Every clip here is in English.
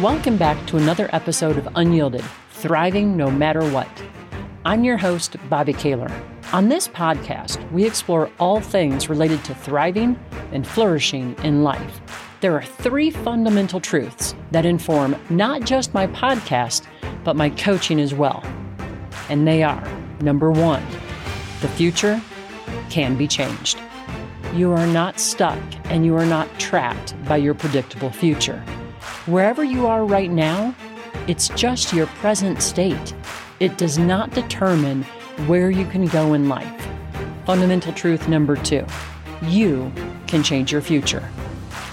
Welcome back to another episode of Unyielded Thriving No Matter What. I'm your host, Bobbi Kahler. On this podcast, we explore all things related to thriving and flourishing in life. There are three fundamental truths that inform not just my podcast, but my coaching as well. And they are number one, the future can be changed. You are not stuck and you are not trapped by your predictable future. Wherever you are right now, it's just your present state. It does not determine where you can go in life. Fundamental truth number two you can change your future.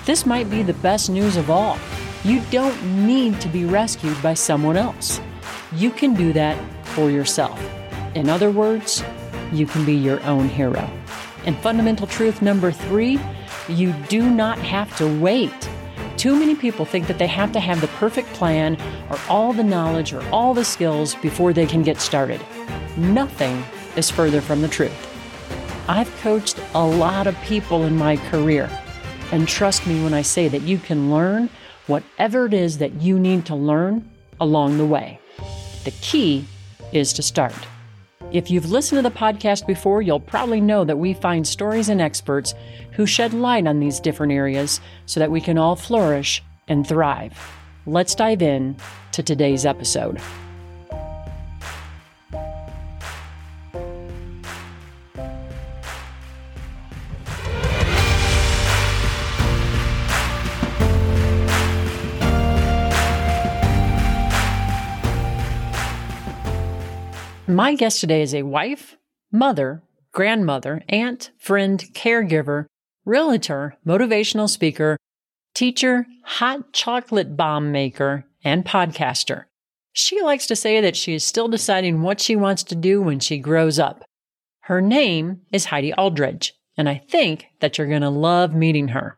This might be the best news of all. You don't need to be rescued by someone else. You can do that for yourself. In other words, you can be your own hero. And fundamental truth number three you do not have to wait. Too many people think that they have to have the perfect plan or all the knowledge or all the skills before they can get started. Nothing is further from the truth. I've coached a lot of people in my career, and trust me when I say that you can learn whatever it is that you need to learn along the way. The key is to start. If you've listened to the podcast before, you'll probably know that we find stories and experts who shed light on these different areas so that we can all flourish and thrive. Let's dive in to today's episode. My guest today is a wife, mother, grandmother, aunt, friend, caregiver, realtor, motivational speaker, teacher, hot chocolate bomb maker, and podcaster. She likes to say that she is still deciding what she wants to do when she grows up. Her name is Heidi Aldridge, and I think that you're going to love meeting her.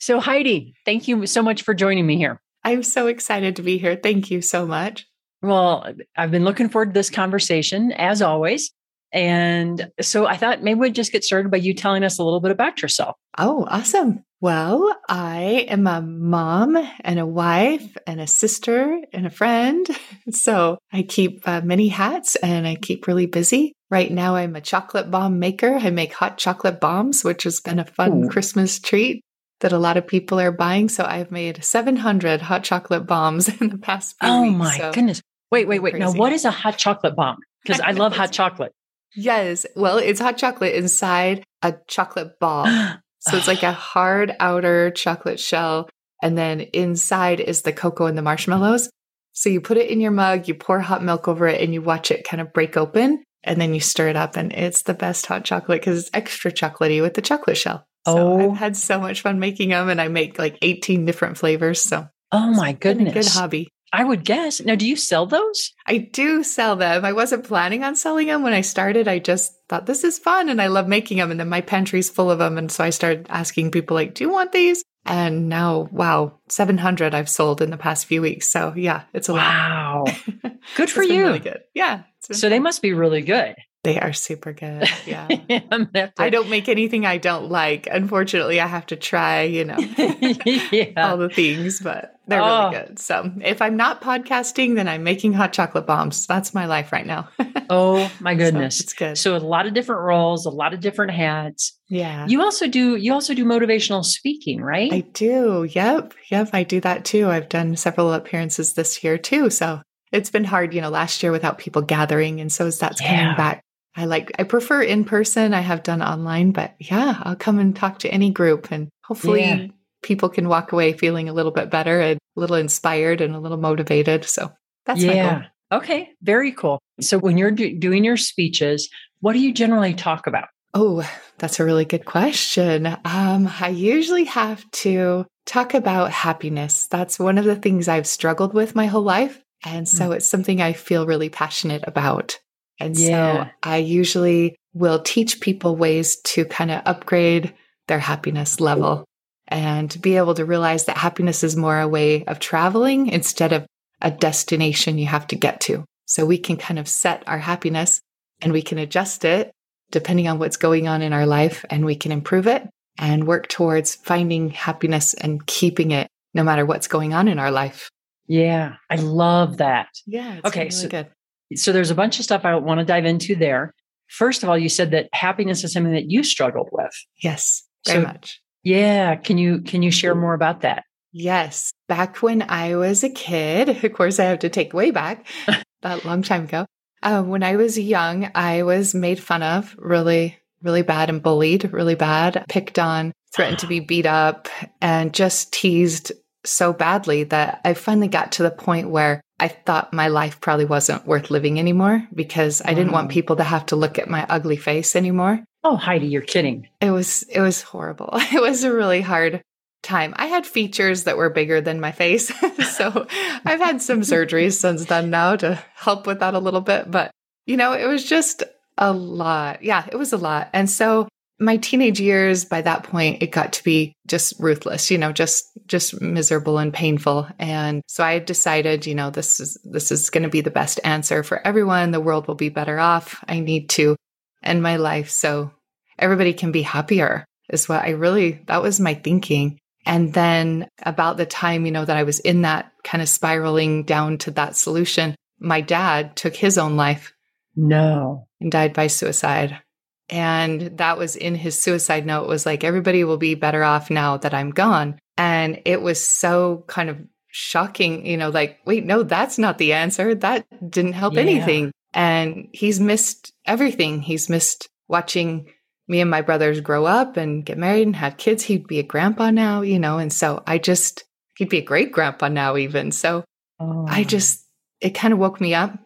So, Heidi, thank you so much for joining me here. I'm so excited to be here. Thank you so much. Well, I've been looking forward to this conversation as always. And so I thought maybe we'd just get started by you telling us a little bit about yourself. Oh, awesome. Well, I am a mom and a wife and a sister and a friend. So I keep uh, many hats and I keep really busy. Right now, I'm a chocolate bomb maker. I make hot chocolate bombs, which has been a fun Ooh. Christmas treat that a lot of people are buying. So I've made 700 hot chocolate bombs in the past few oh weeks. my so goodness. Wait, wait, wait. Crazy. Now, what is a hot chocolate bomb? Because I love hot chocolate. Yes. Well, it's hot chocolate inside a chocolate ball. so it's like a hard outer chocolate shell. And then inside is the cocoa and the marshmallows. So you put it in your mug, you pour hot milk over it, and you watch it kind of break open. And then you stir it up. And it's the best hot chocolate because it's extra chocolatey with the chocolate shell. So oh. I've had so much fun making them. And I make like 18 different flavors. So Oh my goodness. good hobby. I would guess. Now, do you sell those? I do sell them. I wasn't planning on selling them when I started. I just thought this is fun and I love making them. And then my pantry's full of them. And so I started asking people, like, do you want these? And now, wow, 700 I've sold in the past few weeks. So yeah, it's a wow. lot. Wow. Good for you. Really good. Yeah. So they must be really good. They are super good. Yeah. to... I don't make anything I don't like. Unfortunately, I have to try, you know, yeah. all the things, but they're oh. really good. So if I'm not podcasting, then I'm making hot chocolate bombs. That's my life right now. oh my goodness. So it's good. So a lot of different roles, a lot of different hats. Yeah. You also do you also do motivational speaking, right? I do. Yep. Yep. I do that too. I've done several appearances this year too. So it's been hard, you know, last year without people gathering. And so as that's yeah. coming back, I like, I prefer in person. I have done online, but yeah, I'll come and talk to any group and hopefully yeah. people can walk away feeling a little bit better and a little inspired and a little motivated. So that's yeah. Okay. Very cool. So when you're do- doing your speeches, what do you generally talk about? Oh, that's a really good question. Um, I usually have to talk about happiness. That's one of the things I've struggled with my whole life. And so mm. it's something I feel really passionate about. And yeah. so I usually will teach people ways to kind of upgrade their happiness level and be able to realize that happiness is more a way of traveling instead of a destination you have to get to. So we can kind of set our happiness and we can adjust it depending on what's going on in our life and we can improve it and work towards finding happiness and keeping it no matter what's going on in our life. Yeah, I love that. Yeah. okay. Really so, good. So there's a bunch of stuff I want to dive into there. First of all, you said that happiness is something that you struggled with. Yes, very So- much. Yeah. Can you can you share more about that? Yes. Back when I was a kid, of course, I have to take way back that long time ago. Uh, when I was young, I was made fun of really, really bad and bullied really bad, picked on, threatened to be beat up, and just teased so badly that I finally got to the point where I thought my life probably wasn't worth living anymore because I didn't want people to have to look at my ugly face anymore. Oh, Heidi, you're kidding. It was it was horrible. It was a really hard time. I had features that were bigger than my face. so I've had some surgeries since then now to help with that a little bit, but you know, it was just a lot. Yeah, it was a lot. And so my teenage years by that point it got to be just ruthless, you know, just just miserable and painful. And so I decided, you know, this is this is going to be the best answer for everyone. The world will be better off. I need to end my life so everybody can be happier is what I really that was my thinking. And then about the time, you know, that I was in that kind of spiraling down to that solution, my dad took his own life No. and died by suicide. And that was in his suicide note was like everybody will be better off now that I'm gone. And it was so kind of shocking, you know, like wait, no, that's not the answer. That didn't help Yeah. anything. And he's missed everything. He's missed watching me and my brothers grow up and get married and have kids. He'd be a grandpa now, you know, and so I just he'd be a great grandpa now even. So Oh. I just, it kind of woke me up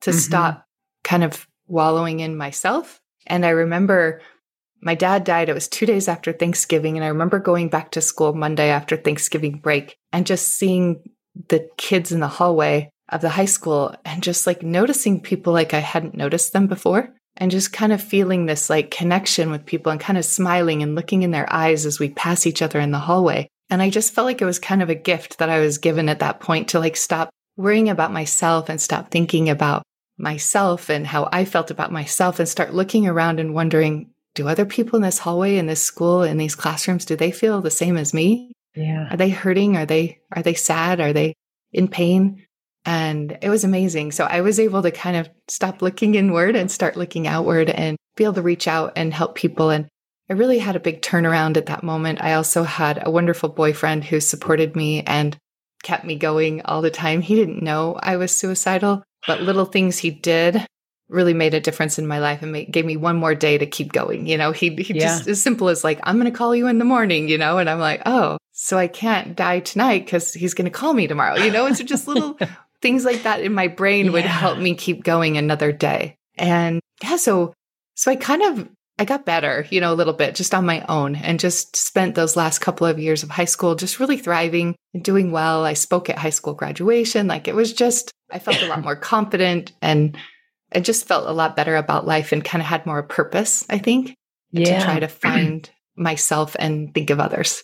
to Mhm. stop kind of wallowing in myself. And I remember my dad died. It was two days after Thanksgiving. And I remember going back to school Monday after Thanksgiving break and just seeing the kids in the hallway of the high school and just like noticing people like I hadn't noticed them before. And just kind of feeling this like connection with people and kind of smiling and looking in their eyes as we pass each other in the hallway. And I just felt like it was kind of a gift that I was given at that point to like stop worrying about myself and stop thinking about myself and how I felt about myself and start looking around and wondering, do other people in this hallway, in this school, in these classrooms, do they feel the same as me? yeah. Are they hurting? Are they are they sad? Are they in pain? And it was amazing. So I was able to kind of stop looking inward and start looking outward and be able to reach out and help people. And I really had a big turnaround at that moment. I also had a wonderful boyfriend who supported me and kept me going all the time. He didn't know I was suicidal, but little things he did really made a difference in my life and made, gave me one more day to keep going. You know, he, he Yeah. just as simple as like, I'm going to call you in the morning, you know, and I'm like, oh, so I can't die tonight because he's going to call me tomorrow. You know, it's just little things like that in my brain would help me keep going another day. And yeah, so so I kind of I got better, you know, a little bit just on my own and just spent those last couple of years of high school just really thriving and doing well. I spoke at high school graduation. Like it was just I felt a lot more confident and I just felt a lot better about life and kind of had more purpose, I think, Yeah. to try to find myself and think of others.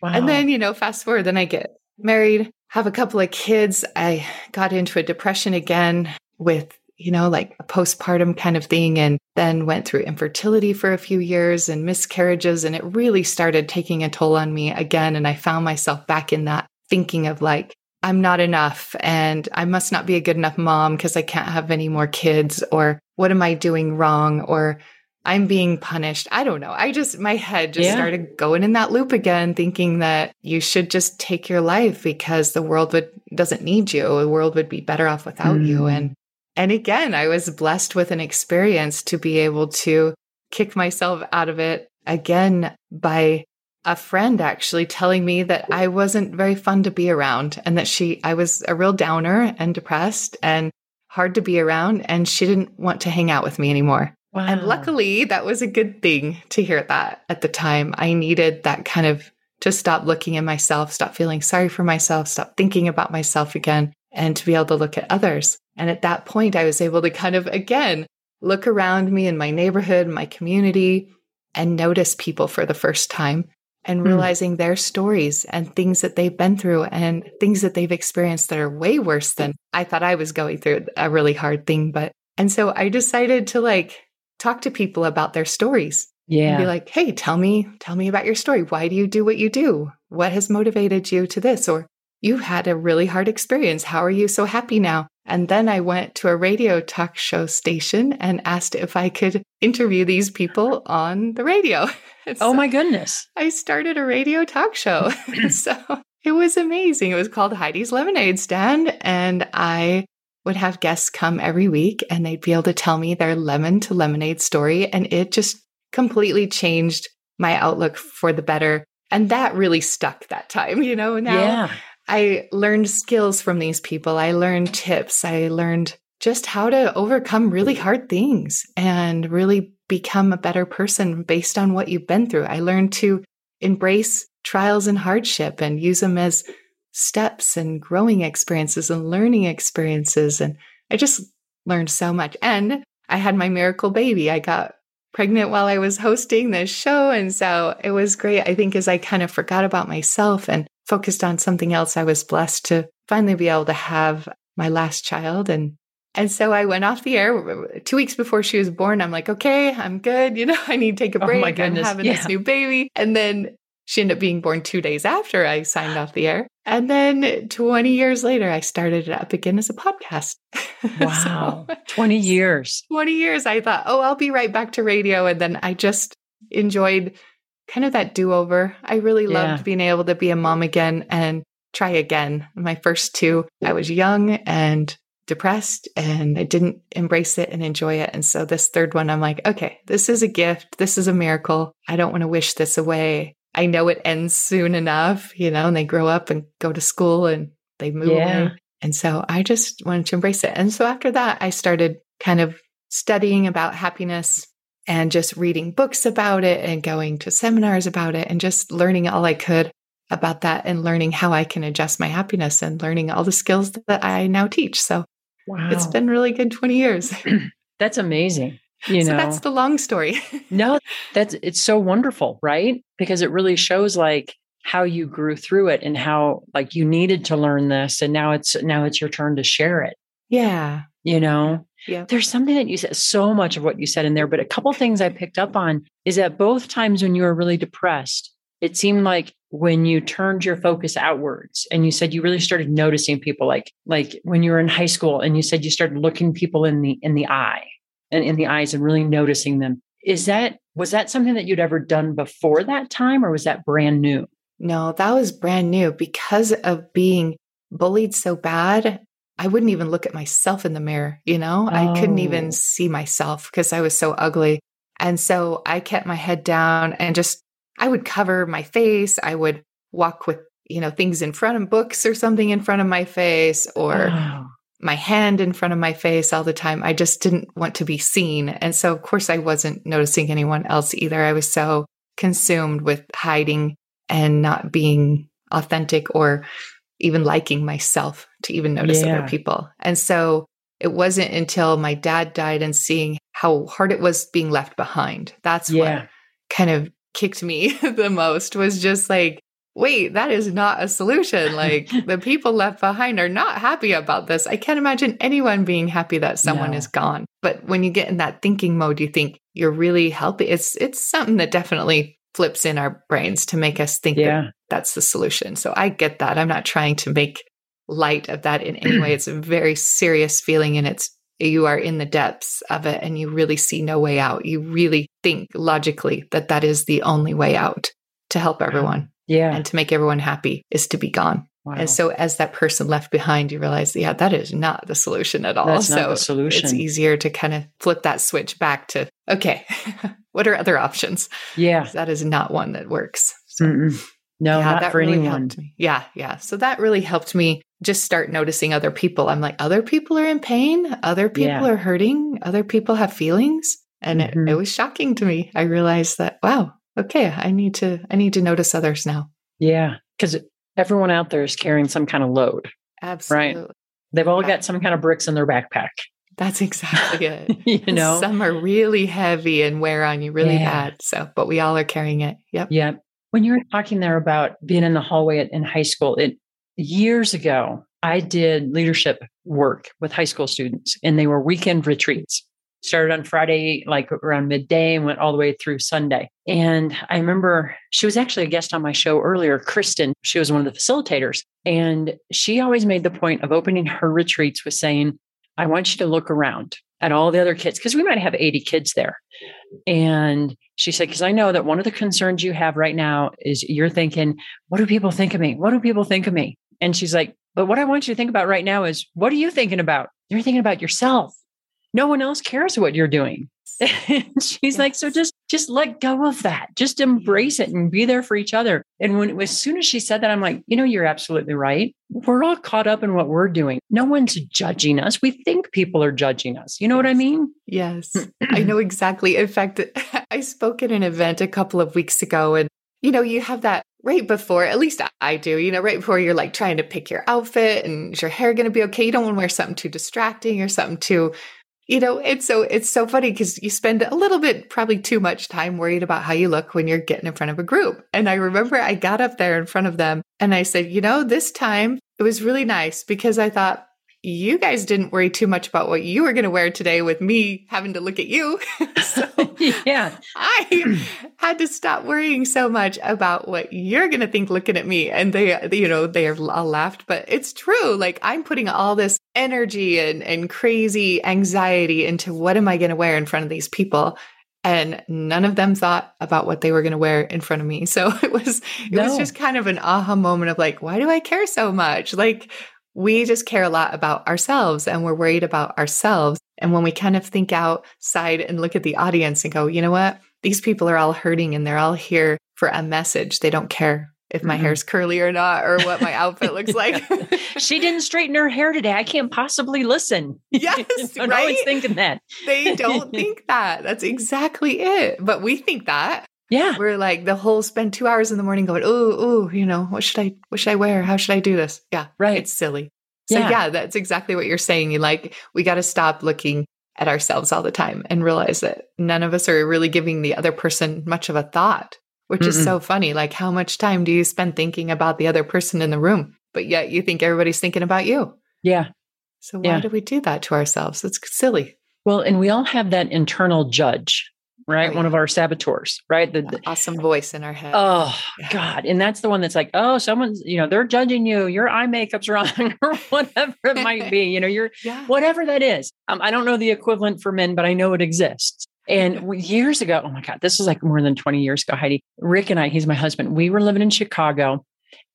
Wow. And then, you know, fast forward, then I get married, have a couple of kids. I got into a depression again with, you know, like a postpartum kind of thing, and then went through infertility for a few years and miscarriages. And it really started taking a toll on me again. And I found myself back in that thinking of like, I'm not enough and I must not be a good enough mom because I can't have any more kids, or what am I doing wrong? Or I'm being punished. I don't know. I just, my head just Yeah. started going in that loop again, thinking that you should just take your life because the world would, doesn't need you. The world would be better off without you. Mm. And, and again, I was blessed with an experience to be able to kick myself out of it again by a friend actually telling me that I wasn't very fun to be around and that she, I was a real downer and depressed and hard to be around. And she didn't want to hang out with me anymore. wow. And luckily, that was a good thing to hear that at the time. I needed that kind of to stop looking at myself, stop feeling sorry for myself, stop thinking about myself again, and to be able to look at others. And at that point, I was able to kind of, again, look around me in my neighborhood, my community, and notice people for the first time and Hmm. realizing their stories and things that they've been through and things that they've experienced that are way worse than I thought I was going through a really hard thing. But, and so I decided to like, talk to people about their stories Yeah. And be like, hey, tell me, tell me about your story. Why do you do what you do? What has motivated you to this? Or you had a really hard experience. How are you so happy now? And then I went to a radio talk show station and asked if I could interview these people on the radio. oh my goodness. I started a radio talk show. so it was amazing. It was called Heidi's Lemonade Stand. And I would have guests come every week and they'd be able to tell me their lemon to lemonade story. And it just completely changed my outlook for the better. And that really stuck that time, you know. Now yeah. I learned skills from these people. I learned tips. I learned just how to overcome really mm-hmm. hard things and really become a better person based on what you've been through. I learned to embrace trials and hardship and use them as steps and growing experiences and learning experiences. And I just learned so much. And I had my miracle baby. I got pregnant while I was hosting this show. And so it was great. I think as I kind of forgot about myself and focused on something else, I was blessed to finally be able to have my last child. And and so I went off the air two weeks before she was born. I'm like, okay, I'm good. You know, I need to take a oh break. Oh my goodness. I'm having yeah. this new baby. And then she ended up being born two days after I signed off the air. And then 20 years later, I started it up again as a podcast. Wow. so, 20 years. 20 years. I thought, oh, I'll be right back to radio. And then I just enjoyed kind of that do over. I really loved yeah. being able to be a mom again and try again. My first two, I was young and depressed and I didn't embrace it and enjoy it. And so this third one, I'm like, okay, this is a gift. This is a miracle. I don't want to wish this away. I know it ends soon enough, you know, and they grow up and go to school and they move yeah. away. And so I just wanted to embrace it. And so after that, I started kind of studying about happiness and just reading books about it and going to seminars about it and just learning all I could about that and learning how I can adjust my happiness and learning all the skills that I now teach. So wow. it's been really good 20 years. That's amazing. You so know, that's the long story. no, that's it's so wonderful, right? Because it really shows like how you grew through it and how like you needed to learn this and now it's now it's your turn to share it. Yeah. You know? Yeah. There's something that you said so much of what you said in there, but a couple things I picked up on is that both times when you were really depressed, it seemed like when you turned your focus outwards and you said you really started noticing people like like when you were in high school and you said you started looking people in the in the eye and in the eyes and really noticing them. Is that was that something that you'd ever done before that time or was that brand new? No, that was brand new because of being bullied so bad. I wouldn't even look at myself in the mirror, you know? Oh. I couldn't even oh. see myself because I was so ugly. And so I kept my head down and just I would cover my face. I would walk with, you know, things in front of books or something in front of my face or oh my hand in front of my face all the time. I just didn't want to be seen. And so, of course, I wasn't noticing anyone else either. I was so consumed with hiding and not being authentic or even liking myself to even notice yeah. other people. And so it wasn't until my dad died and seeing how hard it was being left behind. That's yeah. what kind of kicked me the most was just like wait, that is not a solution. Like the people left behind are not happy about this. I can't imagine anyone being happy that someone no. is gone. But when you get in that thinking mode, you think you're really helping. It's it's something that definitely flips in our brains to make us think yeah. that that's the solution. So I get that. I'm not trying to make light of that in any way. It's a very serious feeling and it's you are in the depths of it and you really see no way out. You really think logically that that is the only way out to help everyone. Yeah. And to make everyone happy is to be gone. Wow. And so as that person left behind, you realize, yeah, that is not the solution at all. That's so not the solution. it's easier to kind of flip that switch back to, okay, what are other options? Yeah. That is not one that works. So, no, yeah, not for really anyone. Yeah. Yeah. So that really helped me just start noticing other people. I'm like, other people are in pain. Other people yeah. are hurting. Other people have feelings. And mm-hmm. it, it was shocking to me. I realized that, wow, okay, I need to I need to notice others now. Yeah, because everyone out there is carrying some kind of load. Absolutely. Right. They've all got some kind of bricks in their backpack. That's exactly it. you know, some are really heavy and wear on you really yeah. bad. So, but we all are carrying it. Yep. Yep. When you were talking there about being in the hallway in high school, it years ago, I did leadership work with high school students, and they were weekend retreats. started on Friday, like around midday, and went all the way through Sunday. And I remember she was actually a guest on my show earlier, Kristen. She was one of the facilitators. And she always made the point of opening her retreats with saying, I want you to look around at all the other kids, because we might have 80 kids there. And she said, because I know that one of the concerns you have right now is you're thinking, what do people think of me? What do people think of me? And she's like, but what I want you to think about right now is what are you thinking about? You're thinking about yourself. No one else cares what you're doing. she's yes. like, so just just let go of that. Just embrace it and be there for each other. And when as soon as she said that, I'm like, you know, you're absolutely right. We're all caught up in what we're doing. No one's judging us. We think people are judging us. You know what I mean? Yes, I know exactly. In fact, I spoke at an event a couple of weeks ago, and you know, you have that right before, at least I do, you know, right before you're like trying to pick your outfit and is your hair going to be okay? You don't want to wear something too distracting or something too you know it's so it's so funny because you spend a little bit probably too much time worried about how you look when you're getting in front of a group and i remember i got up there in front of them and i said you know this time it was really nice because i thought you guys didn't worry too much about what you were going to wear today with me having to look at you. so yeah. I had to stop worrying so much about what you're going to think looking at me. And they, you know, they all laughed, but it's true. Like I'm putting all this energy and, and crazy anxiety into what am I going to wear in front of these people? and none of them thought about what they were going to wear in front of me. So it was it no. was just kind of an aha moment of like, why do I care so much? Like we just care a lot about ourselves and we're worried about ourselves. And when we kind of think outside and look at the audience and go, you know what? These people are all hurting and they're all here for a message. They don't care if my mm-hmm. hair's curly or not or what my outfit looks like. she didn't straighten her hair today. I can't possibly listen. Yes, I'm right? always thinking that. they don't think that. That's exactly it. But we think that. Yeah. We're like the whole spend two hours in the morning going, oh, oh, you know, what should I what should I wear? How should I do this? Yeah. Right. It's silly. So yeah, yeah that's exactly what you're saying. You like we gotta stop looking at ourselves all the time and realize that none of us are really giving the other person much of a thought, which Mm-mm. is so funny. Like how much time do you spend thinking about the other person in the room? But yet you think everybody's thinking about you. Yeah. So why yeah. do we do that to ourselves? It's silly. Well, and we all have that internal judge right? One of our saboteurs, right? The, the, awesome voice in our head. Oh God. And that's the one that's like, oh, someone's, you know, they're judging you, your eye makeup's wrong, or whatever it might be, you know, you're yeah. whatever that is. Um, I don't know the equivalent for men, but I know it exists. And years ago, oh my God, this is like more than 20 years ago, Heidi. Rick and I, he's my husband, we were living in Chicago.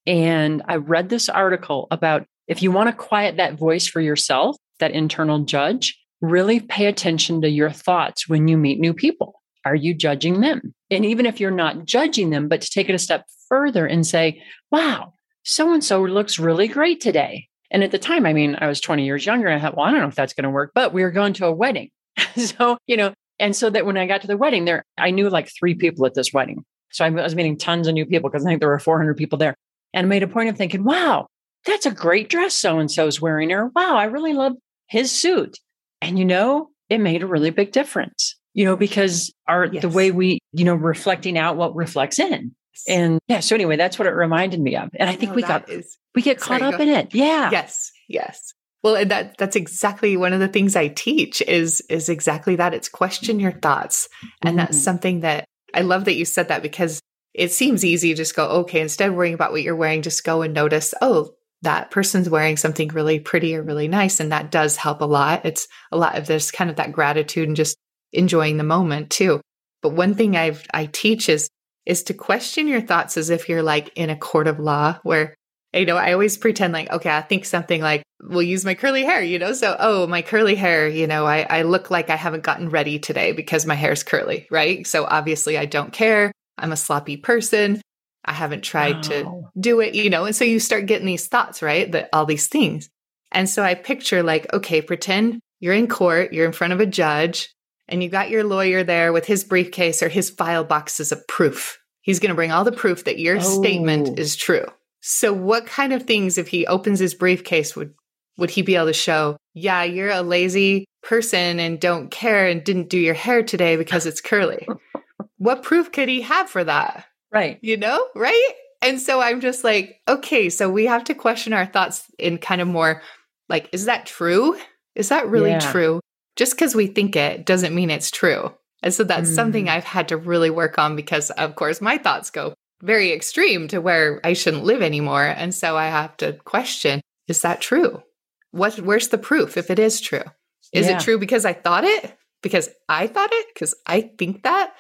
And I read this article about if you want to quiet that voice for yourself, that internal judge, really pay attention to your thoughts when you meet new people are you judging them? And even if you're not judging them, but to take it a step further and say, wow, so and so looks really great today. And at the time, I mean, I was 20 years younger. And I thought, well, I don't know if that's going to work, but we were going to a wedding. so, you know, and so that when I got to the wedding there, I knew like three people at this wedding. So I was meeting tons of new people because I think there were 400 people there. And I made a point of thinking, wow, that's a great dress so and so's wearing, or wow, I really love his suit. And you know, it made a really big difference you know, because our yes. the way we, you know, reflecting out what reflects in. And yeah, so anyway, that's what it reminded me of. And I think no, we got is, we get caught up in it. Yeah. Yes. Yes. Well, and that that's exactly one of the things I teach is is exactly that. It's question your thoughts. And mm-hmm. that's something that I love that you said that because it seems easy to just go, okay, instead of worrying about what you're wearing, just go and notice, oh, that person's wearing something really pretty or really nice. And that does help a lot. It's a lot of this kind of that gratitude and just enjoying the moment too. But one thing I've I teach is is to question your thoughts as if you're like in a court of law where you know, I always pretend like, okay, I think something like, we'll use my curly hair, you know? So, oh, my curly hair, you know, I, I look like I haven't gotten ready today because my hair's curly, right? So obviously I don't care. I'm a sloppy person. I haven't tried oh. to do it, you know? And so you start getting these thoughts, right? That all these things. And so I picture like, okay, pretend you're in court, you're in front of a judge, and you got your lawyer there with his briefcase or his file boxes of proof. He's going to bring all the proof that your oh. statement is true. So what kind of things if he opens his briefcase would would he be able to show, yeah, you're a lazy person and don't care and didn't do your hair today because it's curly. what proof could he have for that? Right. You know, right? And so I'm just like, okay, so we have to question our thoughts in kind of more like, is that true? Is that really yeah. true? Just because we think it doesn't mean it's true. And so that's mm. something I've had to really work on because, of course, my thoughts go very extreme to where I shouldn't live anymore. And so I have to question is that true? What, where's the proof if it is true? Is yeah. it true because I thought it? Because I thought it? Because I think that?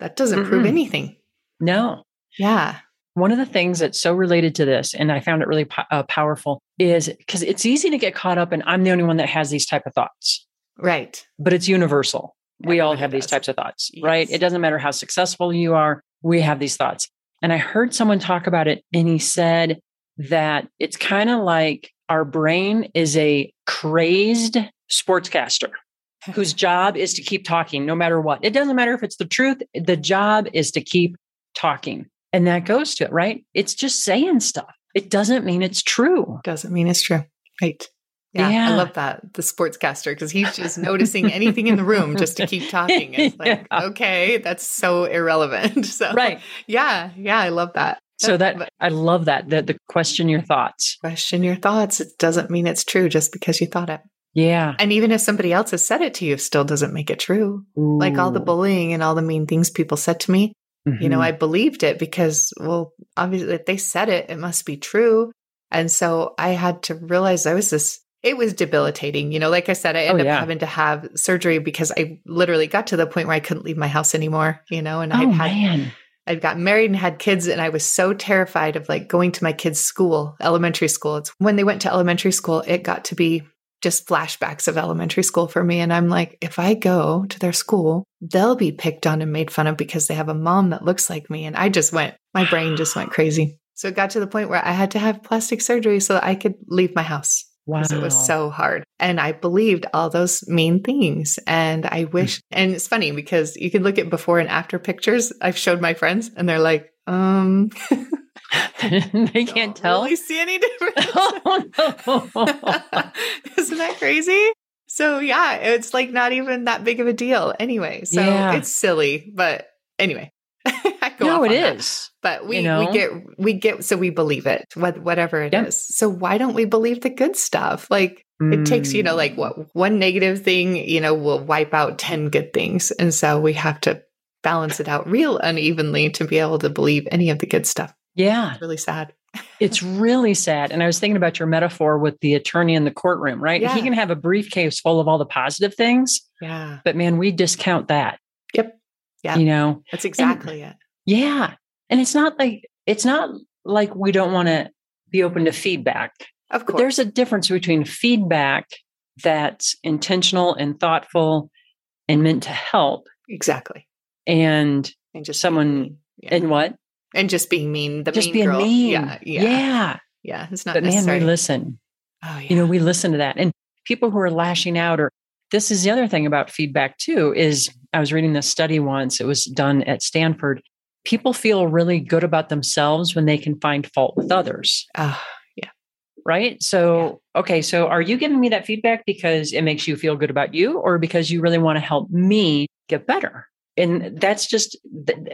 That doesn't Mm-mm. prove anything. No. Yeah. One of the things that's so related to this, and I found it really po- uh, powerful, is because it's easy to get caught up in I'm the only one that has these type of thoughts. Right. But it's universal. we all have these types of thoughts, yes. right? It doesn't matter how successful you are, we have these thoughts. And I heard someone talk about it, and he said that it's kind of like our brain is a crazed sportscaster whose job is to keep talking no matter what. It doesn't matter if it's the truth, the job is to keep talking. And that goes to it, right? It's just saying stuff. It doesn't mean it's true. Doesn't mean it's true. Right. Yeah, yeah. I love that. The sportscaster, because he's just noticing anything in the room just to keep talking. It's like, yeah. okay, that's so irrelevant. So, right. Yeah. Yeah. I love that. So that I love that. The, the question your thoughts. Question your thoughts. It doesn't mean it's true just because you thought it. Yeah. And even if somebody else has said it to you, still doesn't make it true. Ooh. Like all the bullying and all the mean things people said to me, mm-hmm. you know, mm-hmm. I believed it because, well, obviously, if they said it, it must be true. And so I had to realize I was this, it was debilitating. You know, like I said, I ended oh, yeah. up having to have surgery because I literally got to the point where I couldn't leave my house anymore, you know, and oh, I had. Man. I'd gotten married and had kids, and I was so terrified of like going to my kids' school, elementary school. It's when they went to elementary school, it got to be just flashbacks of elementary school for me. And I'm like, if I go to their school, they'll be picked on and made fun of because they have a mom that looks like me. And I just went, my brain just went crazy. So it got to the point where I had to have plastic surgery so that I could leave my house. Wow. It was so hard. And I believed all those mean things. And I wish, and it's funny because you can look at before and after pictures I've showed my friends and they're like, um, they can't tell. Really see any difference? oh, no. Isn't that crazy? So yeah, it's like not even that big of a deal anyway. So yeah. it's silly, but anyway. No, it is. But we, you know? we get we get so we believe it, whatever it yep. is. So why don't we believe the good stuff? Like mm. it takes, you know, like what one negative thing, you know, will wipe out 10 good things. And so we have to balance it out real unevenly to be able to believe any of the good stuff. Yeah. It's really sad. it's really sad. And I was thinking about your metaphor with the attorney in the courtroom, right? Yeah. He can have a briefcase full of all the positive things. Yeah. But man, we discount that. Yep. Yeah. You know, that's exactly and, it. Yeah. And it's not like, it's not like we don't want to be open to feedback. Of course. there's a difference between feedback that's intentional and thoughtful and meant to help. Exactly. And, and just someone, yeah. and what? and just being mean. The just mean being girl. mean. Yeah, yeah, yeah. Yeah, it's not. But necessary. man, we listen. Oh, yeah. You know, we listen to that, and people who are lashing out, or this is the other thing about feedback too. Is I was reading this study once. It was done at Stanford. People feel really good about themselves when they can find fault with others. Oh, yeah. Right. So, yeah. okay. So, are you giving me that feedback because it makes you feel good about you, or because you really want to help me get better? and that's just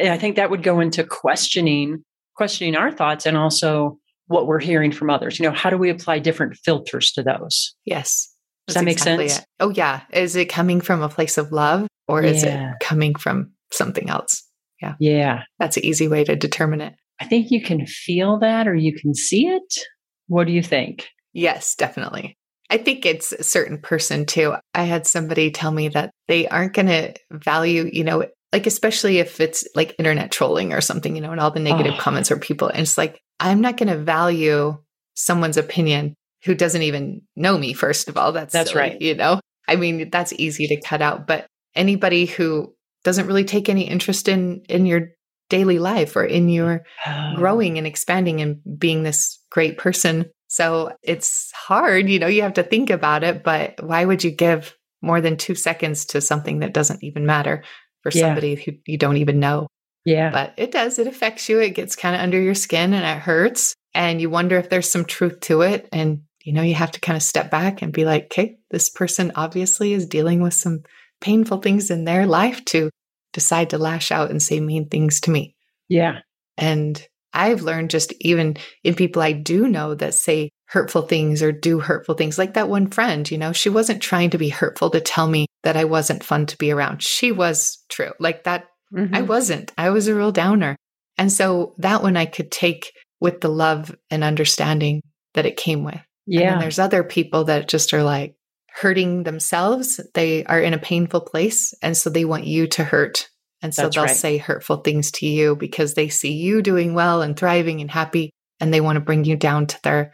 i think that would go into questioning questioning our thoughts and also what we're hearing from others you know how do we apply different filters to those yes does that make exactly sense it. oh yeah is it coming from a place of love or is it coming from something else yeah yeah that's an easy way to determine it i think you can feel that or you can see it what do you think yes definitely I think it's a certain person too. I had somebody tell me that they aren't going to value, you know, like especially if it's like internet trolling or something, you know, and all the negative oh. comments or people. And it's like, I'm not going to value someone's opinion who doesn't even know me, first of all. That's that's silly, right. You know, I mean, that's easy to cut out, but anybody who doesn't really take any interest in in your daily life or in your oh. growing and expanding and being this great person so it's hard, you know, you have to think about it, but why would you give more than two seconds to something that doesn't even matter for yeah. somebody who you don't even know? Yeah. But it does, it affects you. It gets kind of under your skin and it hurts. And you wonder if there's some truth to it. And, you know, you have to kind of step back and be like, okay, this person obviously is dealing with some painful things in their life to decide to lash out and say mean things to me. Yeah. And I've learned just even in people I do know that say hurtful things or do hurtful things, like that one friend, you know, she wasn't trying to be hurtful to tell me that I wasn't fun to be around. She was true. Like that, Mhm. I wasn't. I was a real downer. And so that one I could take with the love and understanding that it came with. Yeah. And there's other people that just are like hurting themselves. They are in a painful place. And so they want you to hurt. And so That's they'll right. say hurtful things to you because they see you doing well and thriving and happy. And they want to bring you down to their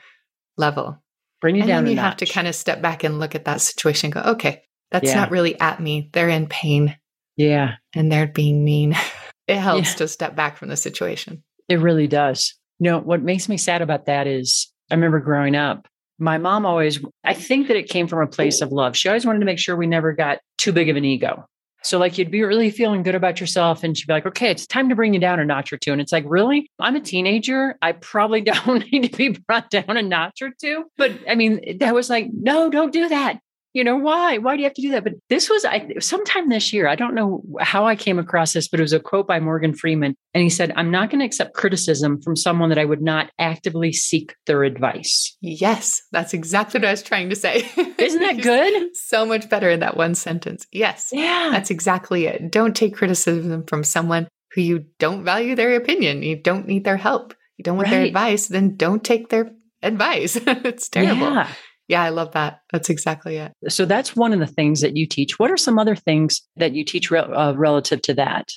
level. Bring you and down then you have to kind of step back and look at that situation and go, okay, that's Yeah. not really at me. They're in pain Yeah, and they're being mean. It helps Yeah. to step back from the situation. it really does. You know, what makes me sad about that is I remember growing up, my mom always, I think that it came from a place of love. She always wanted to make sure we never got too big of an ego. So, like, you'd be really feeling good about yourself, and she'd be like, okay, it's time to bring you down a notch or two. And it's like, really? I'm a teenager. I probably don't need to be brought down a notch or two. But I mean, that was like, no, don't do that. You know, why? Why do you have to do that? But this was I, sometime this year. I don't know how I came across this, but it was a quote by Morgan Freeman. And he said, I'm not going to accept criticism from someone that I would not actively seek their advice. Yes, that's exactly what I was trying to say. Isn't that good? so much better in that one sentence. Yes, Yeah. that's exactly it. Don't take criticism from someone who you don't value their opinion. You don't need their help. You don't want their advice, then don't take their advice. it's terrible. Yeah. Yeah, I love that. That's exactly it. So that's one of the things that you teach. What are some other things that you teach rel uh, relative to that?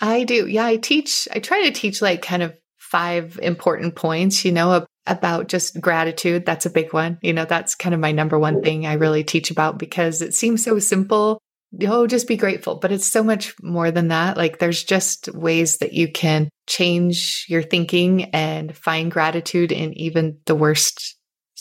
I do. Yeah, I teach, I try to teach like kind of five important points, you know, ab- about just gratitude. That's a big one. You know, that's kind of my number one thing I really teach about because it seems so simple. Oh, just be grateful. But it's so much more than that. Like there's just ways that you can change your thinking and find gratitude in even the worst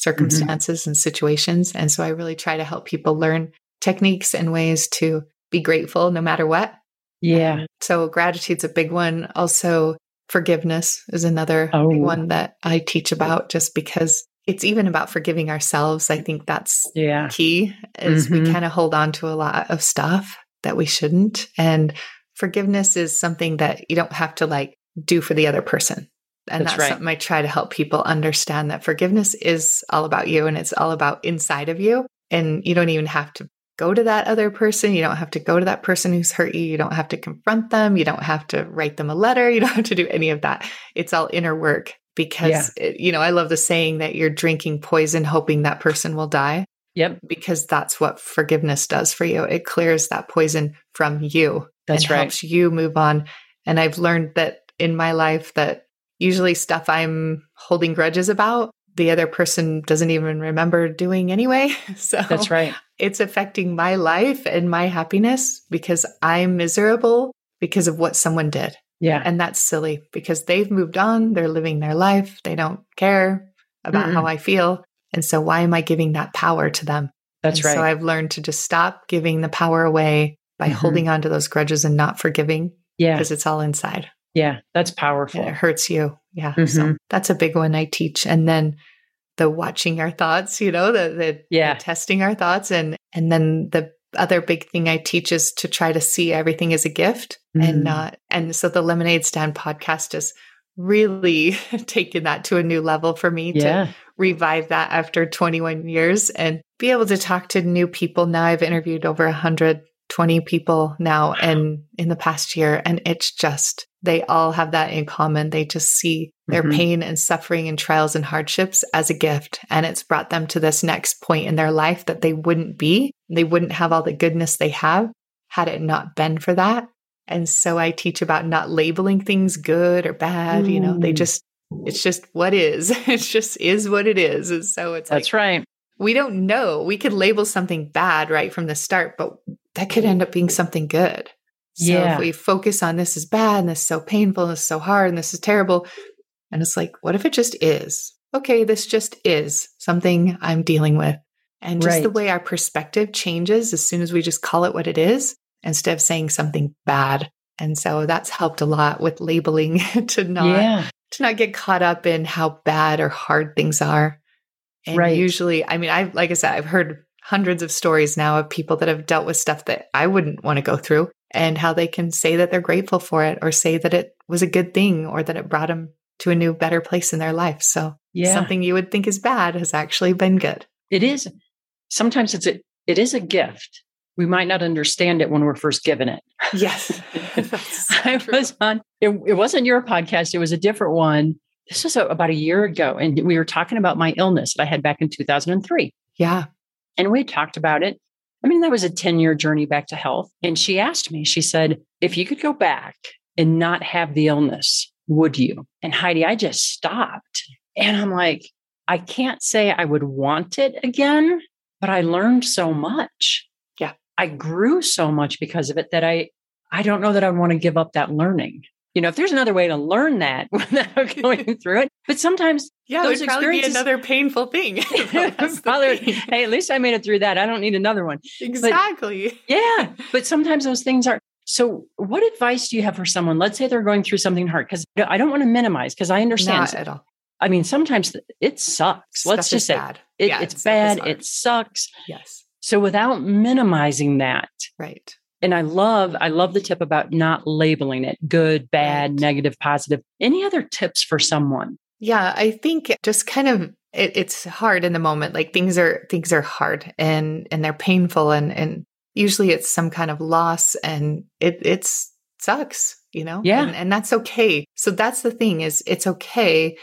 circumstances and situations. And so I really try to help people learn techniques and ways to be grateful no matter what. Yeah. So gratitude's a big one. Also, forgiveness is another Oh. big one that I teach about just because it's even about forgiving ourselves. I think that's Yeah. key is we Mhm. kind of hold on to a lot of stuff that we shouldn't. And forgiveness is something that you don't have to like do for the other person. And That's that's, right. something I try to help people understand that forgiveness is all about you and it's all about inside of you. And you don't even have to go to that other person. You don't have to go to that person who's hurt you. You don't have to confront them. You don't have to write them a letter. You don't have to do any of that. It's all inner work because, Yeah. it- you know, I love the saying that you're drinking poison hoping that person will die Yep. because that's what forgiveness does for you. It clears that poison from you. That's and right. helps you move on. And I've learned that in my life that usually stuff I'm holding grudges about, the other person doesn't even remember doing anyway. So That's right. it's affecting my life and my happiness because I'm miserable because of what someone did. Yeah. And that's silly because they've moved on, they're living their life, they don't care about Mm-mm. how I feel. And so why am I giving that power to them? That's And right. So I've learned to just stop giving the power away by Mhm. holding on to those grudges and not forgiving yeah. because it's all inside Yeah. That's powerful. and it hurts you. Yeah. So Mhm. that's a big one I teach. And then the watching our thoughts, you know, the, the, Yeah. the testing our thoughts. And, and then the other big thing I teach is to try to see everything as a gift Mm. and not. And so the Lemonade Stand podcast is really taking that to a new level for me to revive that after 21 years and be able to talk to new people. Now I've interviewed over 120 people now and in the past year. And it's just, they all have that in common. They just see their Mhm. pain and suffering and trials and hardships as a gift. And it's brought them to this next point in their life that they wouldn't be. They wouldn't have all the goodness they have had it not been for that. And so I teach about not labeling things good or bad. You know, they Mm. just, it's just what is. It just is what it is. And so it's like, That's right. we don't know. We could label something bad right from the start, but that could end up being something good. So Yeah. if we focus on this is bad and this is so painful and this is so hard and this is terrible, and it's like, what if it just is? Okay, this just is something I'm dealing with. And just the way our perspective changes as soon as we just call it what it is instead of saying something bad. And so that's helped a lot with labeling to not yeah. to not get caught up in how bad or hard things are. And Right. usually, I mean, I like I said, I've heard hundreds of stories now of people that have dealt with stuff that I wouldn't want to go through and how they can say that they're grateful for it or say that it was a good thing or that it brought them to a new better place in their life. So Yeah. something you would think is bad has actually been good. it is sometimes it's a it is a gift we might not understand it when we're first given it. Yes. I was on, it, it, wasn't your podcast, it was a different one. This was a, about a year ago. And we were talking about my illness that I had back in 2003. Yeah. And we talked about it. I mean, that was a 10 year journey back to health. And she asked me, she said, if you could go back and not have the illness, would you? And Heidi, I just stopped. And I'm like, I can't say I would want it again, but I learned so much. Yeah. I grew so much because of it that I I don't know that I want to give up that learning. You know, if there's another way to learn that without going through it, but sometimes yeah, those would probably be another painful thing. probably, hey, at least I made it through that. I don't need another one. Exactly. But, yeah, but sometimes those things are. So, what advice do you have for someone? Let's say they're going through something hard because I don't want to minimize because I understand. Not at all. I mean, sometimes it sucks. Stuff Let's just say bad. it, yeah, it's bad. It sucks. Yes. So without minimizing that, right. And I love, I love the tip about not labeling it good, bad, Right. negative, positive. Any other tips for someone? Yeah, I think just kind of it, it's hard in the moment. Like things are things are hard and and they're painful and and usually it's some kind of loss and it it's sucks, you know? Yeah. And, and that's okay. So that's the thing is it's okay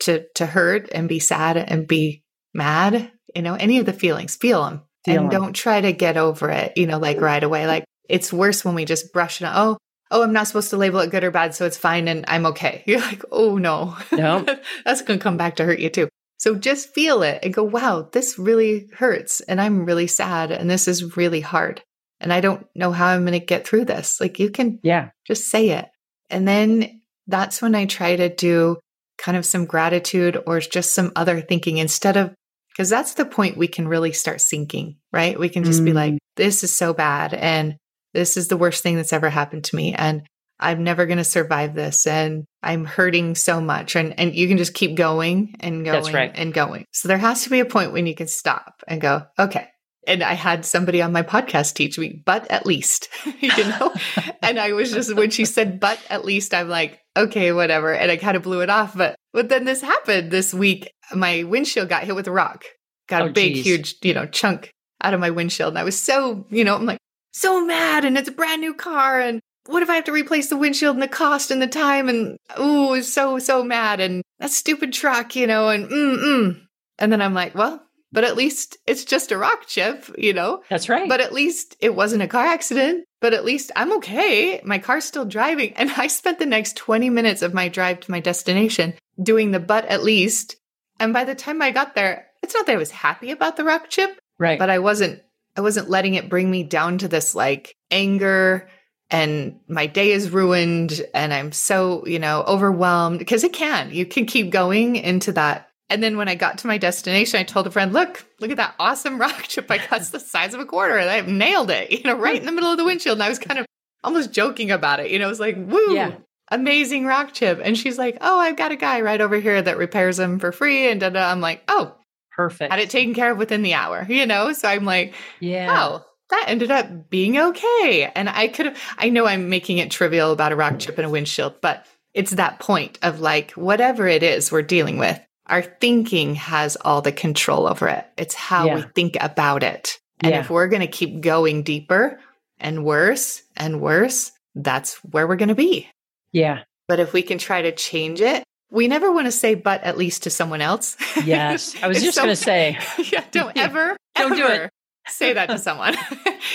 to to hurt and be sad and be mad, you know, any of the feelings, feel them. And don't try to get over it, you know, like right away. Like it's worse when we just brush it. Oh, oh, I'm not supposed to label it good or bad, so it's fine and I'm okay. You're like, oh no. No. That's going to come back to hurt you too. So just feel it and go, wow, this really hurts. And I'm really sad. And this is really hard. And I don't know how I'm going to get through this. Like you can Yeah. just say it. And then that's when I try to do kind of some gratitude or just some other thinking instead of, because that's the point we can really start sinking, right? We can just be Mm. like, this is so bad. And this is the worst thing that's ever happened to me. And I'm never going to survive this. And I'm hurting so much. And, and you can just keep going and going right. and going. So there has to be a point when you can stop and go, okay. And I had somebody on my podcast teach me, but at least, you know? and I was just, when she said, but at least, I'm like, okay, whatever. And I kind of blew it off. But, but then this happened this week. My windshield got hit with a rock, got Oh, a big, geez. huge, you know, chunk out of my windshield. And I was so, you know, I'm like, so mad. And it's a brand new car. And what if I have to replace the windshield and the cost and the time? And ooh, so, so mad. And that stupid truck, you know, and mm, mm. And then I'm like, well, but at least it's just a rock chip, you know? That's right. But at least it wasn't a car accident. But at least I'm okay. My car's still driving. And I spent the next 20 minutes of my drive to my destination doing the but at least. And by the time I got there, it's not that I was happy about the rock chip, right. but I wasn't I wasn't letting it bring me down to this like anger and my day is ruined and I'm so, you know, overwhelmed because it can. You can keep going into that. And then when I got to my destination, I told a friend, look, look at that awesome rock chip I got. It's the size of a quarter. And I nailed it, you know, right in the middle of the windshield. And I was kind of almost joking about it. You know, it was like, woo, Yeah. amazing rock chip. And she's like, oh, I've got a guy right over here that repairs them for free. And da, da. I'm like, oh, Perfect. had it taken care of within the hour, you know? So I'm like, yeah. oh, that ended up being okay. And I could have, I know I'm making it trivial about a rock chip and a windshield, but it's that point of like, whatever it is we're dealing with, our thinking has all the control over it. It's how we think about it. And Yeah. if we're going to keep going deeper and worse and worse, that's where we're going to be. Yeah. But if we can try to change it, we never want to say, but at least to someone else. Yes. I was just going to say, yeah, don't ever, Don't do it. ever say that to someone.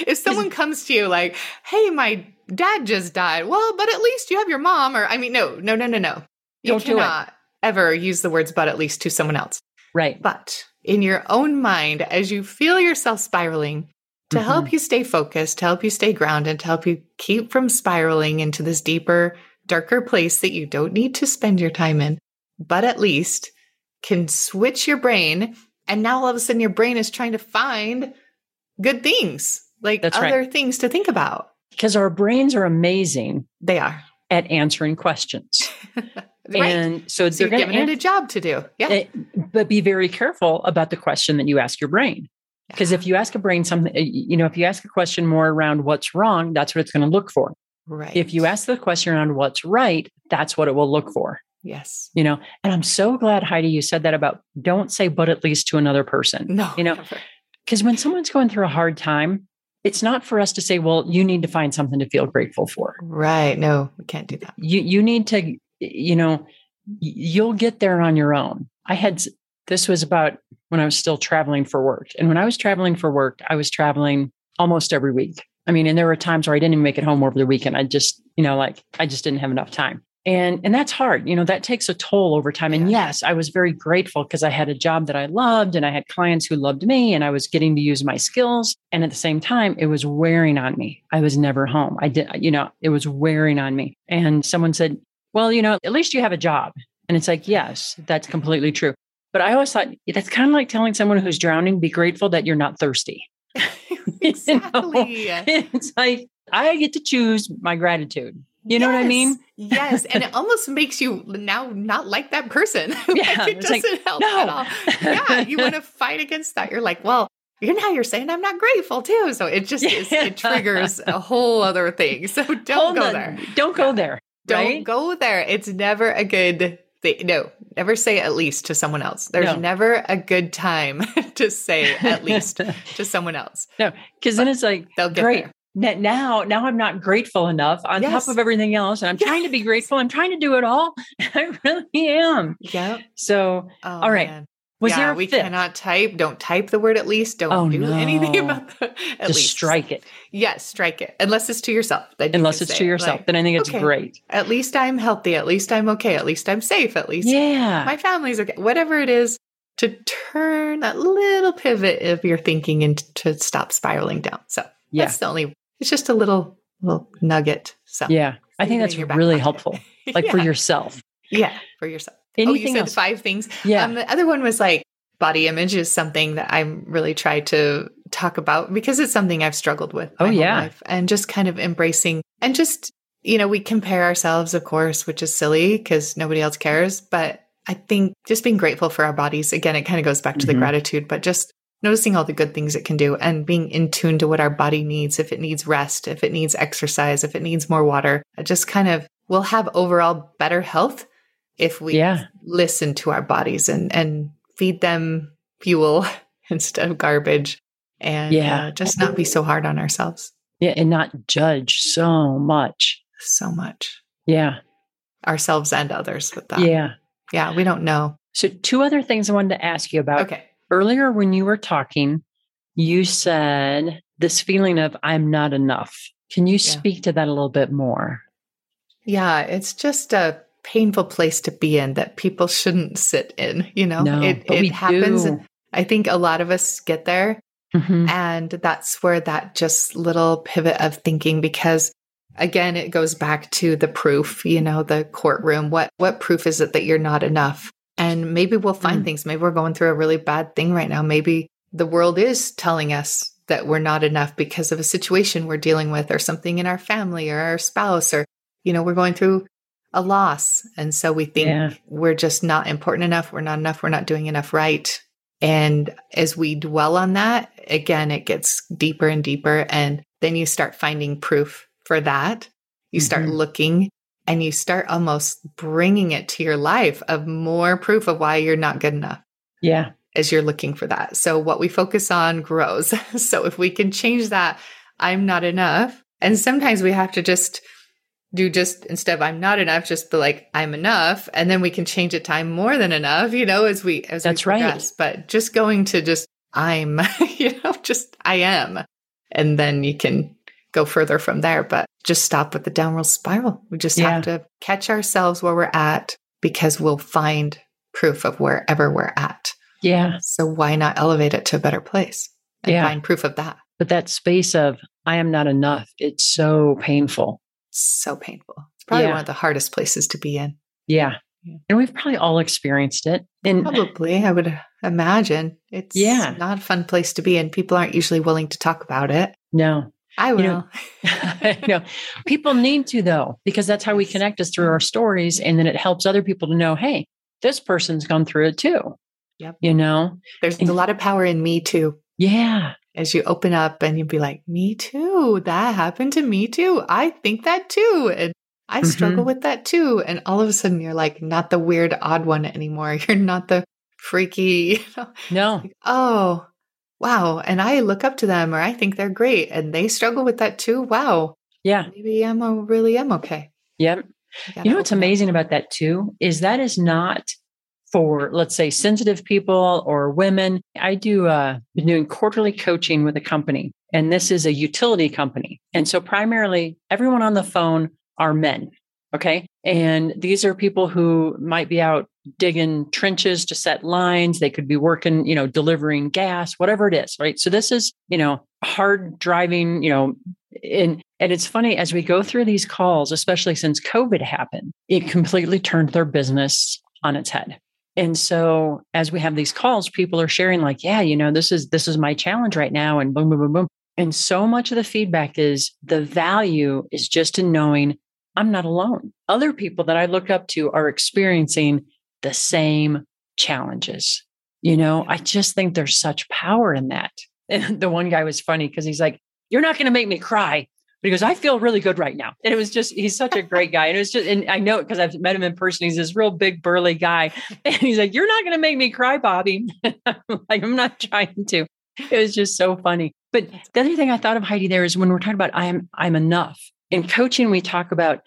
if someone comes to you like, "Hey, my dad just died," well, but at least you have your mom. Or I mean, no, no, no, no, no. You Don't do it. ever use the words "but" at least to someone else. right. But in your own mind, as you feel yourself spiraling, to Mhm. help you stay focused, to help you stay grounded, to help you keep from spiraling into this deeper, darker place that you don't need to spend your time in, but at least can switch your brain. And now all of a sudden, your brain is trying to find good things, like That's right. other things to think about. Because our brains are amazing They are. at answering questions. Right. And so so they're giving it a job to do. Yeah. Eh, but be very careful about the question that you ask your brain. Because if you ask a brain something, eh, you know, if you ask a question more around what's wrong, that's what it's going to look for. Right. If you ask the question around what's right, that's what it will look for. yes. You know, and I'm so glad, Heidi, you said that about don't say, but at least to another person. No. You know. Because when someone's going through a hard time, it's not for us to say, well, you need to find something to feel grateful for. Right. No, we can't do that. You you need to, you know, you'll get there on your own. I had this was about when I was still traveling for work. And when I was traveling for work, I was traveling almost every week. I mean, and there were times where I didn't even make it home over the weekend. I just, you know, like I just didn't have enough time. And and that's hard. You know, that takes a toll over time. And yes, I was very grateful because I had a job that I loved and I had clients who loved me and I was getting to use my skills. And at the same time, it was wearing on me. I was never home. I did, you know, it was wearing on me. And someone said, Well, you know, at least you have a job. And it's like, yes, that's completely true. But I always thought that's kind of like telling someone who's drowning, be grateful that you're not thirsty. exactly. know? It's like I get to choose my gratitude. You know yes, what I mean? yes. And it almost makes you now not like that person. Yeah. like it doesn't like, help no. at all. Yeah. You want to fight against that. You're like, well, you now you're saying I'm not grateful too. So it just is, it triggers a whole other thing. So don't Hold go on. there. Don't go there. Don't right? go there. It's never a good No, never say at least to someone else. There's No. never a good time to say at least to someone else. no, because then it's like They'll get great. there. Now, now I'm not grateful enough on Yes. top of everything else, and I'm trying to be grateful. I'm trying to do it all. I really am. Yeah. So, Oh, All right. man. Was yeah, there we fifth? cannot type. Don't type the word at least. Don't Oh, do anything about the at Just least. strike it. Yes, strike it. Unless it's to yourself. Then Unless can it's to yourself, like, then I think it's okay. great. At least I'm healthy. At least I'm okay. At least I'm safe. At least Yeah. my family's okay. Whatever it is to turn that little pivot of your thinking and to stop spiraling down. So yeah. that's the only. It's just a little little nugget. So Yeah. I think that's in your back really helpful. Like for yourself. yeah for yourself. Oh, you Anything said else? five things. Yeah. Um, the other one was like body image is something that I'm really try to talk about because it's something I've struggled with. Oh, yeah. life. and just kind of embracing and just you know we compare ourselves, of course, which is silly because nobody else cares. But I think just being grateful for our bodies again, it kind of goes back to the Mhm. gratitude, but just noticing all the good things it can do and being in tune to what our body needs if it needs rest if it needs exercise if it needs more water it just kind of we'll have overall better health if we Yeah. listen to our bodies and and feed them fuel instead of garbage and Yeah. uh, just not be so hard on ourselves Yeah. And not judge so much. so much Yeah. ourselves and others with that Yeah. yeah we don't know So, two other things I wanted to ask you about. okay Earlier, when you were talking, you said this feeling of I'm not enough. Can you speak to that a little bit more? yeah it's just a painful place to be in that people shouldn't sit in you know no, it, but it we happens do. i think a lot of us get there Mhm. And that's where that just little pivot of thinking, because again, it goes back to the proof, you know, the courtroom. What what proof is it that you're not enough? And maybe we'll find Mm. things. Maybe we're going through a really bad thing right now. Maybe the world is telling us that we're not enough because of a situation we're dealing with or something in our family or our spouse or, you know, we're going through a loss. And so we think Yeah. we're just not important enough. We're not enough. We're not doing enough right. And as we dwell on that, again, it gets deeper and deeper. And then you start finding proof for that. You start Mhm. looking and you start almost bringing it to your life of more proof of why you're not good enough Yeah. as you're looking for that. So what we focus on grows. so if we can change that, I'm not enough. And sometimes we have to just do just instead of I'm not enough, just be like I'm enough, and then we can change it to I'm more than enough. You know, as we as That's we right. progress. But just going to just I'm, you know, just I am, and then you can go further from there. But just stop with the downward spiral. We just Yeah. have to catch ourselves where we're at because we'll find proof of wherever we're at. Yeah. So why not elevate it to a better place and Yeah. find proof of that? But that space of I am not enough, it's so painful. So painful. It's probably Yeah. one of the hardest places to be in. Yeah. Yeah. And we've probably all experienced it. And Probably, I would imagine. It's Yeah. not a fun place to be and People aren't usually willing to talk about it. no, I will. You know, know people need to though, because that's how we connect us through our stories. And then it helps other people to know, hey, this person's gone through it too. Yep. You know? There's a lot of power in me too. Yeah. As you open up and you'd be like, me too. That happened to me too. I think that too. And I struggle Mhm. with that too. And all of a sudden you're like not the weird, odd one anymore. You're not the freaky, you know, No. like, oh, wow, and I look up to them or I think they're great and they struggle with that too. Wow. Yeah. Maybe I'm a, really am okay. Yep. You know what's amazing about that too is that is not for let's say sensitive people or women. I do uh been doing quarterly coaching with a company and this is a utility company. And so primarily everyone on the phone are men. Okay. And these are people who might be out digging trenches to set lines. They could be working, you know, delivering gas, whatever it is. Right. So this is, you know, hard driving, you know, and and it's funny as we go through these calls, especially since COVID happened, it completely turned their business on its head. And so as we have these calls, people are sharing like, yeah, you know, this is this is my challenge right now and boom boom boom boom. And so much of the feedback is the value is just in knowing I'm not alone. Other people that I look up to are experiencing the same challenges. You know, I just think there's such power in that. And the one guy was funny because he's like, You're not going to make me cry. He goes, I feel really good right now. And it was just, he's such a great guy. And it was just, and I know it because I've met him in person. He's this real big, burly guy. And he's like, You're not going to make me cry, Bobbi. like, I'm not trying to. It was just so funny. But the other thing I thought of Heidi there is when we're talking about I'm I'm enough. In coaching, we talk about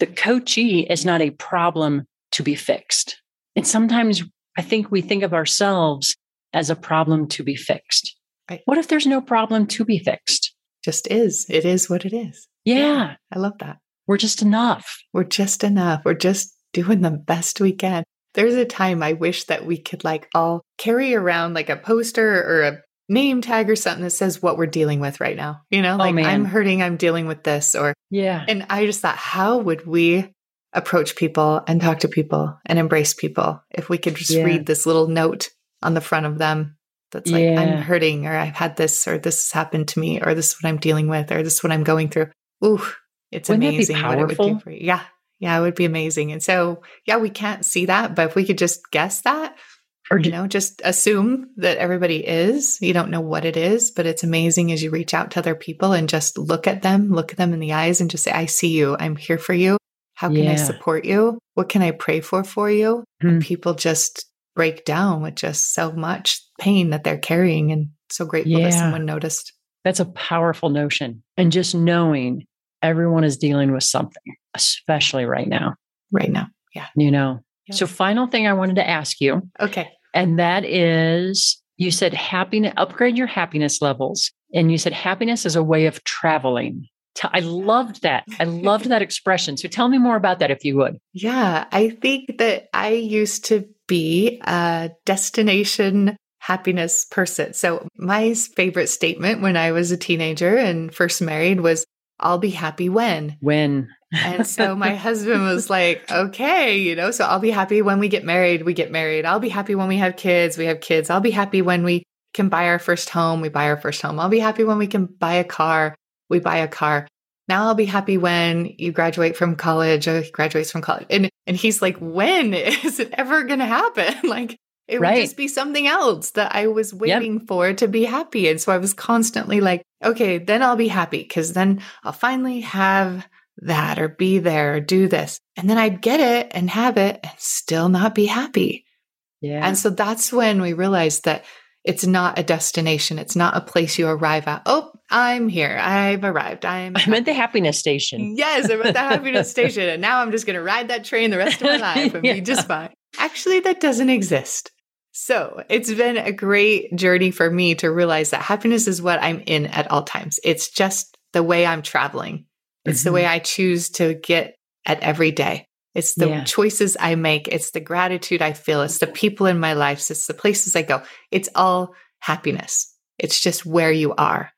the coachee is not a problem to be fixed. And sometimes I think we think of ourselves as a problem to be fixed. Right. What if there's no problem to be fixed? Just is. It is what it is. Yeah. yeah. I love that. We're just enough. We're just enough. We're just doing the best we can. There's a time I wish that we could like all carry around like a poster or a name tag or something that says what we're dealing with right now. You know, oh, like oh, I'm hurting, I'm dealing with this or yeah. And I just thought, how would we approach people and talk to people and embrace people if we could just yeah. read this little note on the front of them that's like i'm hurting or i've had this or this has happened to me or this is what i'm dealing with or this is what i'm going through ooh it's Wouldn't amazing what it would do for you yeah yeah it would be amazing and so yeah we can't see that but if we could just guess that or you know just assume that everybody is you don't know what it is but it's amazing as you reach out to other people and just look at them look at them in the eyes and just say i see you i'm here for you how can yeah. I support you? What can I pray for for you? Mm. And people just break down with just so much pain that they're carrying and so grateful yeah. that someone noticed. That's a powerful notion. And just knowing everyone is dealing with something, especially right now. Right now. Yeah. You know. So final thing I wanted to ask you. Okay. And that is you said happiness upgrade your happiness levels and you said happiness is a way of traveling I loved that. I loved that expression. So tell me more about that if you would. Yeah, I think that I used to be a destination happiness person. So my favorite statement when I was a teenager and first married was, I'll be happy when. When. and so my husband was like, okay, you know, so I'll be happy when we get married, we get married. I'll be happy when we have kids, we have kids. I'll be happy when we can buy our first home, we buy our first home. I'll be happy when we can buy a car we buy a car. Now I'll be happy when you graduate from college or he graduates from college. And and he's like, when is it ever gonna happen? like it right. would just be something else that I was waiting yep. for to be happy. And so I was constantly like, okay, then I'll be happy because then I'll finally have that or be there or do this. And then I'd get it and have it and still not be happy. Yeah. And so that's when we realized that it's not a destination. It's not a place you arrive at. Oh, I'm here. I've arrived. I'm I'm at the happiness station. Yes, I'm at the happiness station. And now I'm just going to ride that train the rest of my life and yeah. be just fine. Actually, that doesn't exist. So it's been a great journey for me to realize that happiness is what I'm in at all times. It's just the way I'm traveling. It's mm-hmm. the way. I choose to get at every day. It's the yeah. choices I make. It's the gratitude I feel. It's the people in my life. It's the places I go. It's all happiness. It's just where you are.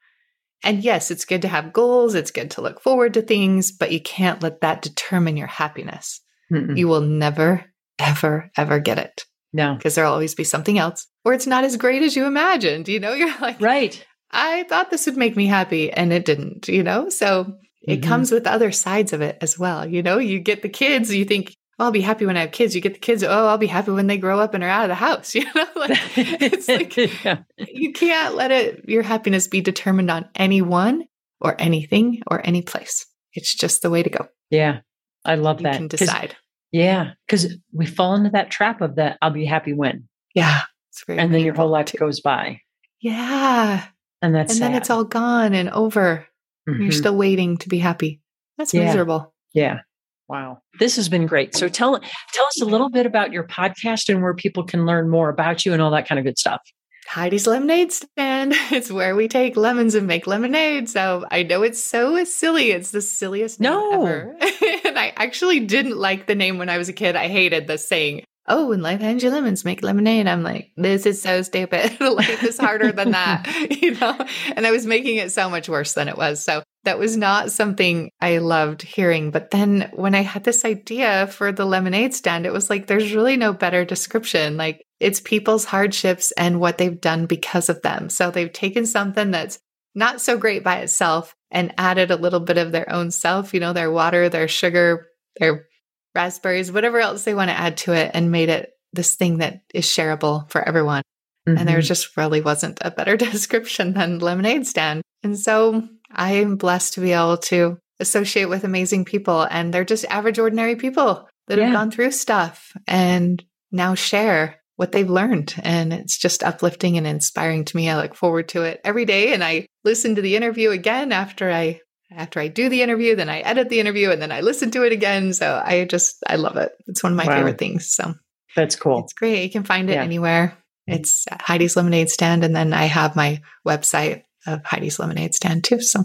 And yes, it's good to have goals. It's good to look forward to things, but you can't let that determine your happiness. Mm-mm. You will never, ever, ever get it. No. Because there'll always be something else, or it's not as great as you imagined. You know, you're like, right. I thought this would make me happy and it didn't, you know? So it mm-hmm. comes with other sides of it as well. You know, you get the kids, you think, I'll be happy when I have kids. You get the kids, oh, I'll be happy when they grow up and are out of the house. You know, like, it's like yeah. you can't let it your happiness be determined on anyone or anything or any place. It's just the way to go. Yeah. I love you that. can decide. Yeah. Because we fall into that trap of that I'll be happy when. Yeah. and then your whole life too. goes by. Yeah. And that's and then it's all gone and over. Mhm. You're still waiting to be happy. That's Yeah. miserable. Yeah. Wow. This has been great. So tell tell us a little bit about your podcast and where people can learn more about you and all that kind of good stuff. Heidi's Lemonade Stand. It's where we take lemons and make lemonade. So I know it's so silly. It's the silliest name No. ever. and I actually didn't like the name when I was a kid. I hated the saying, Oh, when life hands you lemons, make lemonade. I'm like, this is so stupid. life is harder than that, you know? And I was making it so much worse than it was. So that was not something I loved hearing. But then when I had this idea for the lemonade stand, it was like, there's really no better description. Like, it's people's hardships and what they've done because of them. So they've taken something that's not so great by itself and added a little bit of their own self, you know, their water, their sugar, their raspberries, whatever else they want to add to it, and made it this thing that is shareable for everyone. And there Mhm. just really wasn't a better description than lemonade stand. And so I am blessed to be able to associate with amazing people. And they're just average, ordinary people that Yeah. have gone through stuff and now share what they've learned. And it's just uplifting and inspiring to me. I look forward to it every day. And I listen to the interview again after I after I do the interview, then I edit the interview and then I listen to it again. So I just I love it. It's one of my Wow. favorite things. So That's cool. it's great. You can find it Yeah. anywhere. It's Heidi's Lemonade Stand. And then I have my website of Heidi's Lemonade Stand too. So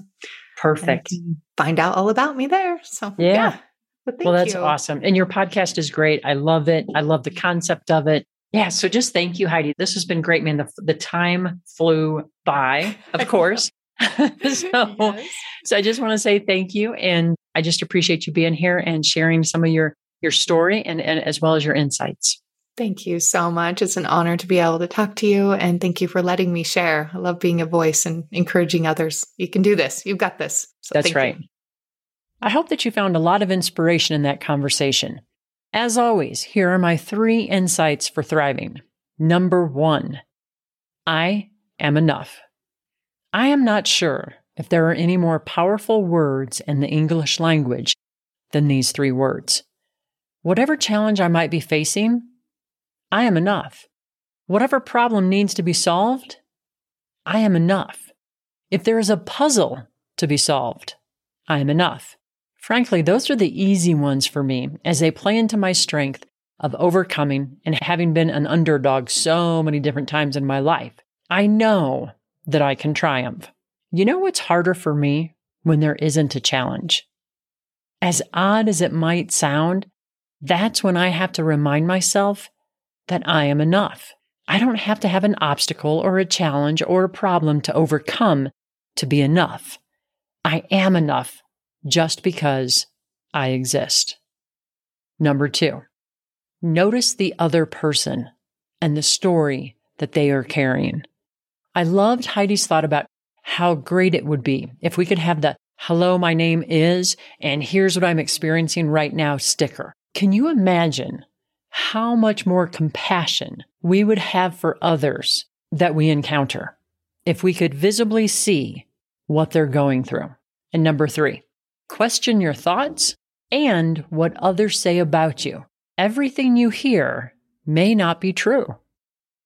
Perfect. find out all about me there. So Yeah. But thank Well, that's you. awesome. And your podcast is great. I love it. I love the concept of it. Yeah. So just thank you, Heidi. This has been great, man. The, the time flew by, of course. so, Yes. so I just want to say thank you. And I just appreciate you being here and sharing some of your, your story and, and as well as your insights. Thank you so much. It's an honor to be able to talk to you. And thank you for letting me share. I love being a voice and encouraging others. You can do this. You've got this. So That's right. you. I hope that you found a lot of inspiration in that conversation. As always, here are my three insights for thriving. Number one, I am enough. I am not sure if there are any more powerful words in the English language than these three words. Whatever challenge I might be facing, I am enough. Whatever problem needs to be solved, I am enough. If there is a puzzle to be solved, I am enough. Frankly, those are the easy ones for me as they play into my strength of overcoming and having been an underdog so many different times in my life. I know that I can triumph. You know what's harder for me when there isn't a challenge? As odd as it might sound, that's when I have to remind myself that I am enough. I don't have to have an obstacle or a challenge or a problem to overcome to be enough. I am enough just because I exist. Number two, notice the other person and the story that they are carrying. I loved Heidi's thought about how great it would be if we could have the hello, my name is, and here's what I'm experiencing right now sticker. Can you imagine how much more compassion we would have for others that we encounter if we could visibly see what they're going through? And number three, question your thoughts and what others say about you. Everything you hear may not be true.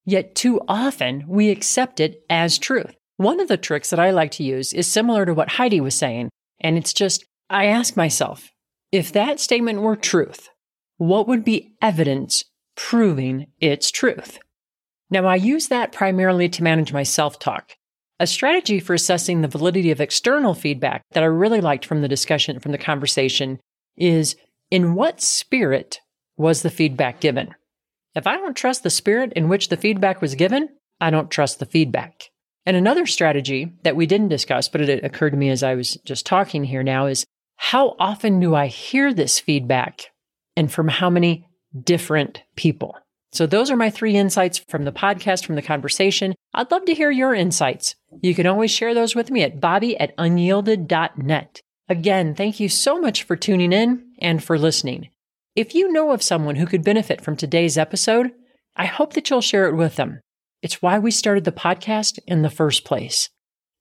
Yet too often we accept it as truth. One of the tricks that I like to use is similar to what Heidi was saying. And it's just, I ask myself, if that statement were truth, what would be evidence proving its truth? Now, I use that primarily to manage my self talk. A strategy for assessing the validity of external feedback that I really liked from the discussion, from the conversation, is in what spirit was the feedback given? If I don't trust the spirit in which the feedback was given, I don't trust the feedback. And another strategy that we didn't discuss, but it occurred to me as I was just talking here now is how often do I hear this feedback and from how many different people? So those are my three insights from the podcast, from the conversation. I'd love to hear your insights. You can always share those with me at bobbi at unyielded.net. Again, thank you so much for tuning in and for listening. If you know of someone who could benefit from today's episode, I hope that you'll share it with them. It's why we started the podcast in the first place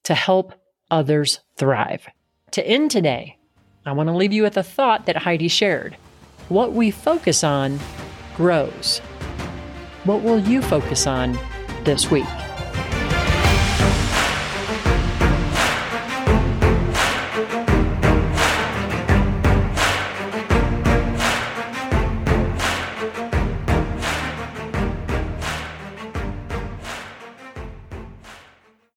to help others thrive. To end today, I want to leave you with a thought that Heidi shared. What we focus on grows. What will you focus on this week?